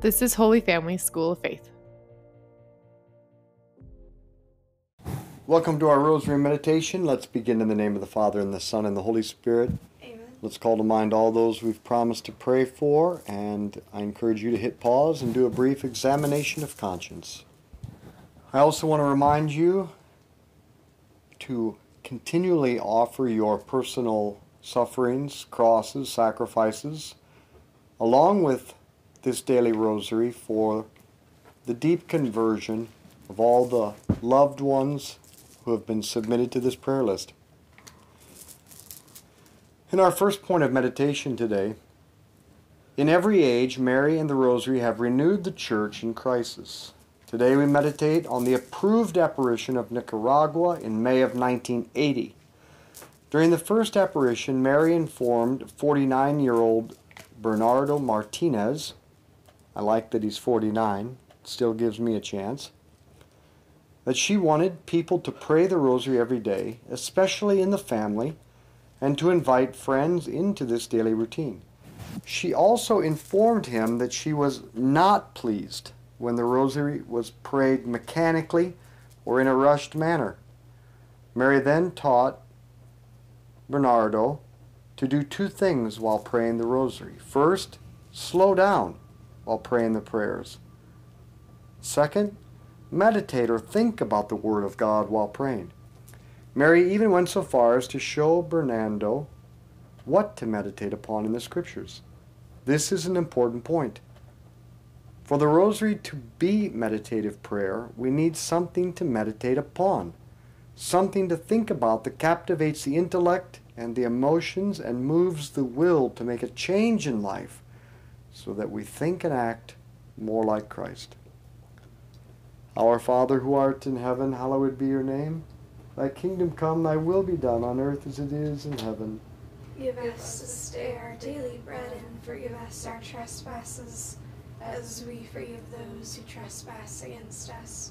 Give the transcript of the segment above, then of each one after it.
This is Holy Family School of Faith. Welcome to our Rosary Meditation. Let's begin in the name of the Father, and the Son, and the Holy Spirit. Amen. Let's call to mind all those we've promised to pray for, and I encourage you to hit pause and do a brief examination of conscience. I also want to remind you to continually offer your personal sufferings, crosses, sacrifices, along with this daily rosary for the deep conversion of all the loved ones who have been submitted to this prayer list. In our first point of meditation today, in every age, Mary and the Rosary have renewed the Church in crisis. Today we meditate on the approved apparition of Nicaragua in May of 1980. During the first apparition, Mary informed 49 year old Bernardo Martinez, I like that he's 49, still gives me a chance, that she wanted people to pray the rosary every day, especially in the family, and to invite friends into this daily routine. She also informed him that she was not pleased when the rosary was prayed mechanically or in a rushed manner. Mary then taught Bernardo to do two things while praying the rosary. First, slow down while praying the prayers. Second, meditate or think about the Word of God while praying. Mary even went so far as to show Bernardo what to meditate upon in the Scriptures. This is an important point. For the Rosary to be meditative prayer, we need something to meditate upon, something to think about that captivates the intellect and the emotions and moves the will to make a change in life so that we think and act more like Christ. Our Father who art in heaven, hallowed be your name. Thy kingdom come, thy will be done on earth as it is in heaven. Give us this day our daily bread and forgive us our trespasses, as we forgive those who trespass against us.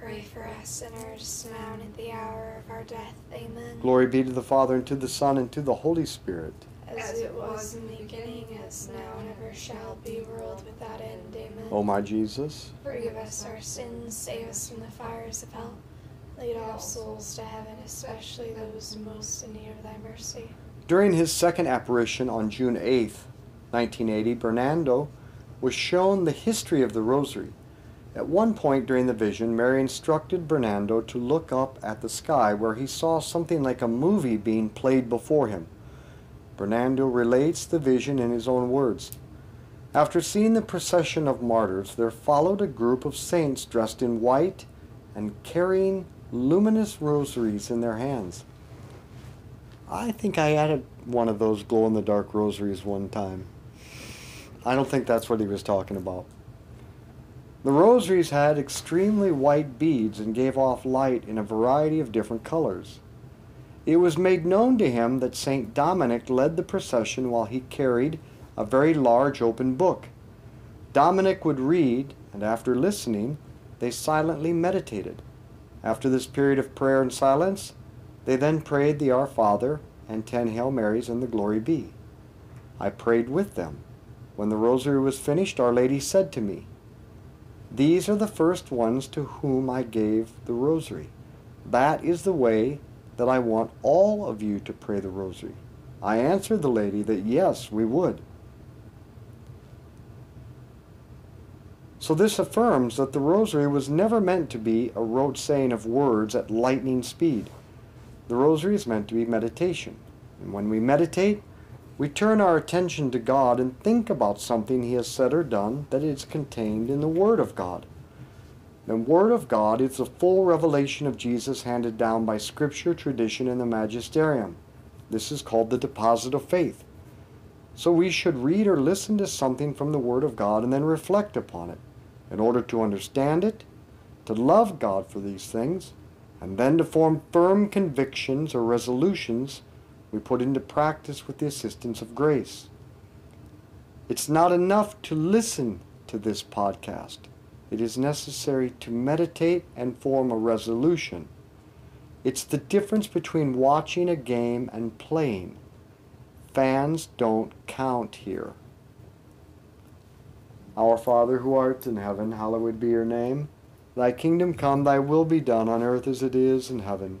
pray for us sinners, now and at the hour of our death. Amen. Glory be to the Father, and to the Son, and to the Holy Spirit. As it was in the beginning, as now and ever shall be, world without end. Amen. O my Jesus, Forgive us our sins, save us from the fires of hell. Lead all souls to heaven, especially those most in need of thy mercy. during his second apparition on June 8th, 1980, Bernardo was shown the history of the rosary. At one point during the vision, Mary instructed Bernardo to look up at the sky where he saw something like a movie being played before him. Bernardo relates the vision in his own words. After seeing the procession of martyrs, there followed a group of saints dressed in white and carrying luminous rosaries in their hands. I think I added one of those glow in the dark rosaries one time. I don't think that's what he was talking about. The rosaries had extremely white beads and gave off light in a variety of different colors. It was made known to him that St. Dominic led the procession while he carried a very large open book. Dominic would read, and after listening, they silently meditated. After this period of prayer and silence, they then prayed the Our Father and ten Hail Marys and the Glory Be. I prayed with them. When the rosary was finished, Our Lady said to me, These are the first ones to whom I gave the rosary. That is the way that I want all of you to pray the rosary. I answered the lady that yes, we would. So this affirms that the rosary was never meant to be a rote saying of words at lightning speed. The rosary is meant to be meditation. And when we meditate, we turn our attention to God and think about something He has said or done that is contained in the Word of God. The Word of God is the full revelation of Jesus handed down by Scripture, tradition, and the magisterium. This is called the deposit of faith. So we should read or listen to something from the Word of God and then reflect upon it in order to understand it, to love God for these things, and then to form firm convictions or resolutions we put into practice with the assistance of grace. It's not enough to listen to this podcast. It is necessary to meditate and form a resolution. It's the difference between watching a game and playing. Fans don't count here. Our Father who art in heaven, hallowed be your name. Thy kingdom come, thy will be done on earth as it is in heaven.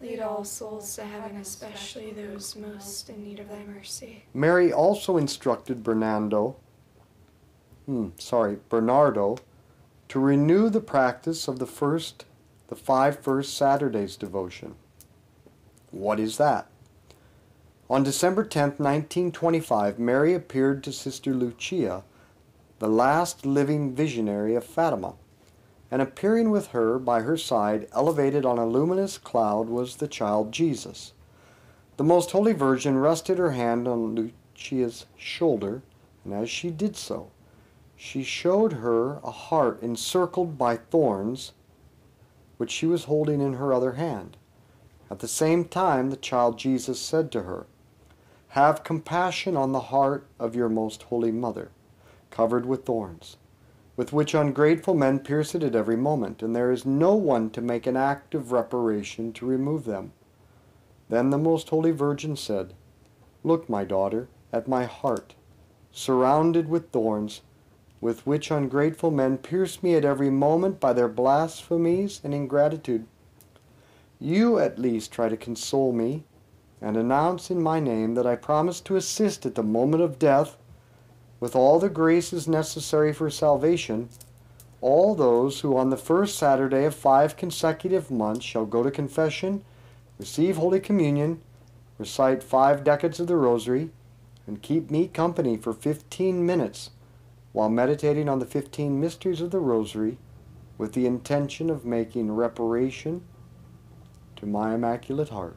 Lead all souls to heaven, especially those most in need of thy mercy. Mary also instructed Bernardo, hmm, sorry, Bernardo, to renew the practice of the first, the five first Saturdays devotion. What is that? On December 10th, 1925, Mary appeared to Sister Lucia, the last living visionary of Fatima, and appearing with her by her side, elevated on a luminous cloud, was the child Jesus. The Most Holy Virgin rested her hand on Lucia's shoulder, and as she did so, she showed her a heart encircled by thorns, which she was holding in her other hand. At the same time, the child Jesus said to her, Have compassion on the heart of your most holy mother, covered with thorns, with which ungrateful men pierce it at every moment, and there is no one to make an act of reparation to remove them. Then the most holy Virgin said, Look, my daughter, at my heart, surrounded with thorns, with which ungrateful men pierce me at every moment by their blasphemies and ingratitude. You at least try to console me, and announce in my name that I promise to assist at the moment of death, with all the graces necessary for salvation, all those who on the first Saturday of five consecutive months shall go to confession, receive Holy Communion, recite five decades of the Rosary, and keep me company for fifteen minutes while meditating on the fifteen mysteries of the Rosary with the intention of making reparation to my Immaculate Heart.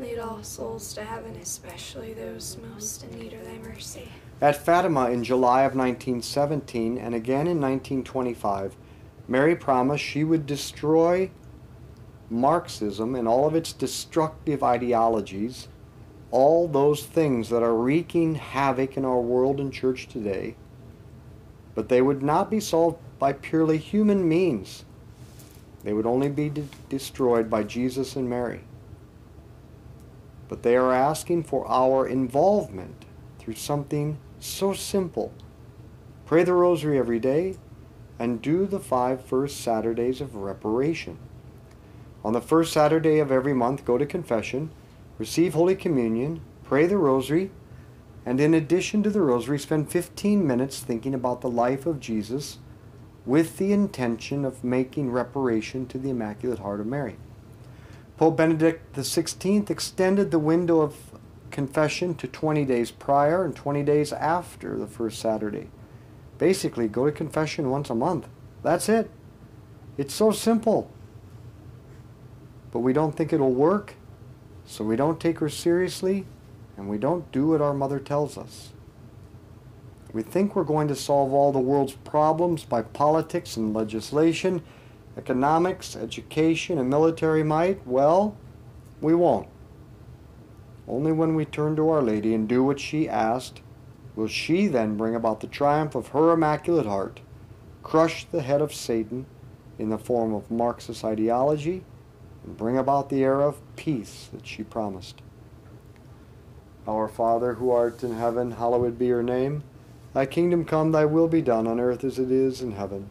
Lead all souls to heaven, especially those most in need of thy mercy. At Fatima in July of 1917 and again in 1925, Mary promised she would destroy Marxism and all of its destructive ideologies all those things that are wreaking havoc in our world and church today, but they would not be solved by purely human means. They would only be de- destroyed by Jesus and Mary. But they are asking for our involvement through something so simple. Pray the rosary every day and do the five first Saturdays of reparation. On the first Saturday of every month, go to confession, receive Holy Communion, pray the rosary, and in addition to the rosary, spend 15 minutes thinking about the life of Jesus with the intention of making reparation to the Immaculate Heart of Mary. Pope Benedict XVI extended the window of confession to 20 days prior and 20 days after the first Saturday. Basically, go to confession once a month. That's it. It's so simple. But we don't think it'll work, so we don't take her seriously, and we don't do what our mother tells us. We think we're going to solve all the world's problems by politics and legislation, economics, education, and military might. Well, we won't. Only when we turn to Our Lady and do what she asked will she then bring about the triumph of her Immaculate Heart, crush the head of Satan in the form of Marxist ideology, and bring about the era of peace that she promised. Our Father, who art in heaven, hallowed be your name. Thy kingdom come, thy will be done on earth as it is in heaven.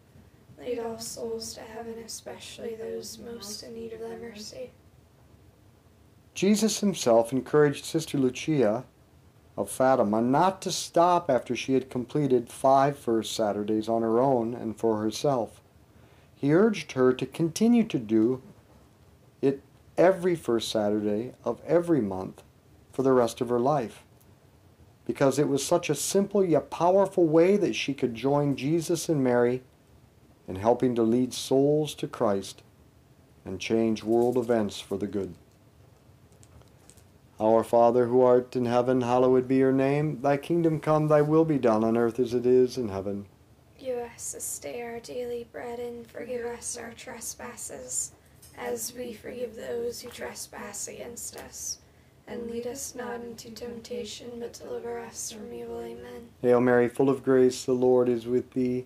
Lead all souls to heaven, especially those most in need of thy mercy. Jesus himself encouraged Sister Lucia of Fatima not to stop after she had completed five first Saturdays on her own and for herself. He urged her to continue to do it every first Saturday of every month for the rest of her life, because it was such a simple yet powerful way that she could join Jesus and Mary in helping to lead souls to Christ and change world events for the good. Our Father who art in heaven, hallowed be your name. Thy kingdom come, thy will be done on earth as it is in heaven. Give us this day our daily bread, and forgive us our trespasses, as we forgive those who trespass against us. And lead us not into temptation, but deliver us from evil. Amen. Hail Mary, full of grace, the Lord is with thee.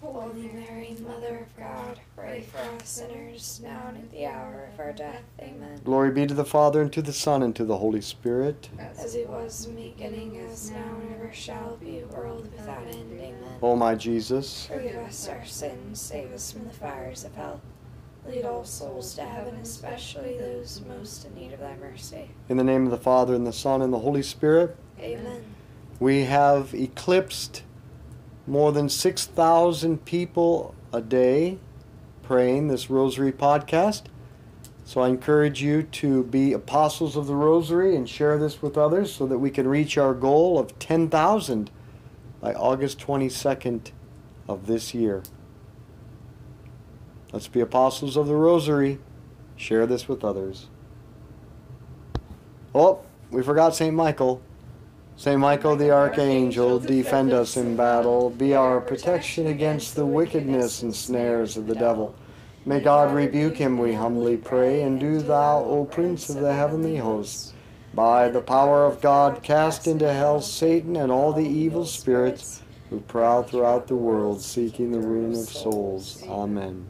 Holy Mary, Mother of God, pray for us sinners, now and at the hour of our death. Amen. Glory be to the Father, and to the Son, and to the Holy Spirit. As it was in the beginning, as now and ever shall be, world without end. Amen. O my Jesus, Forgive us our sins, save us from the fires of hell. Lead all souls to heaven, especially those most in need of thy mercy. in the name of the Father, and the Son, and the Holy Spirit, Amen. we have eclipsed more than 6,000 people a day praying this Rosary podcast. So I encourage you to be apostles of the Rosary and share this with others so that we can reach our goal of 10,000 by August 22nd of this year. Let's be apostles of the Rosary. Share this with others. Oh, we forgot St. Michael. Saint Michael the Archangel, defend us in battle, be our protection against the wickedness and snares of the devil. May God rebuke him, we humbly pray, and do thou, O Prince of the heavenly hosts, by the power of God, cast into hell Satan and all the evil spirits who prowl throughout the world, seeking the ruin of souls. Amen.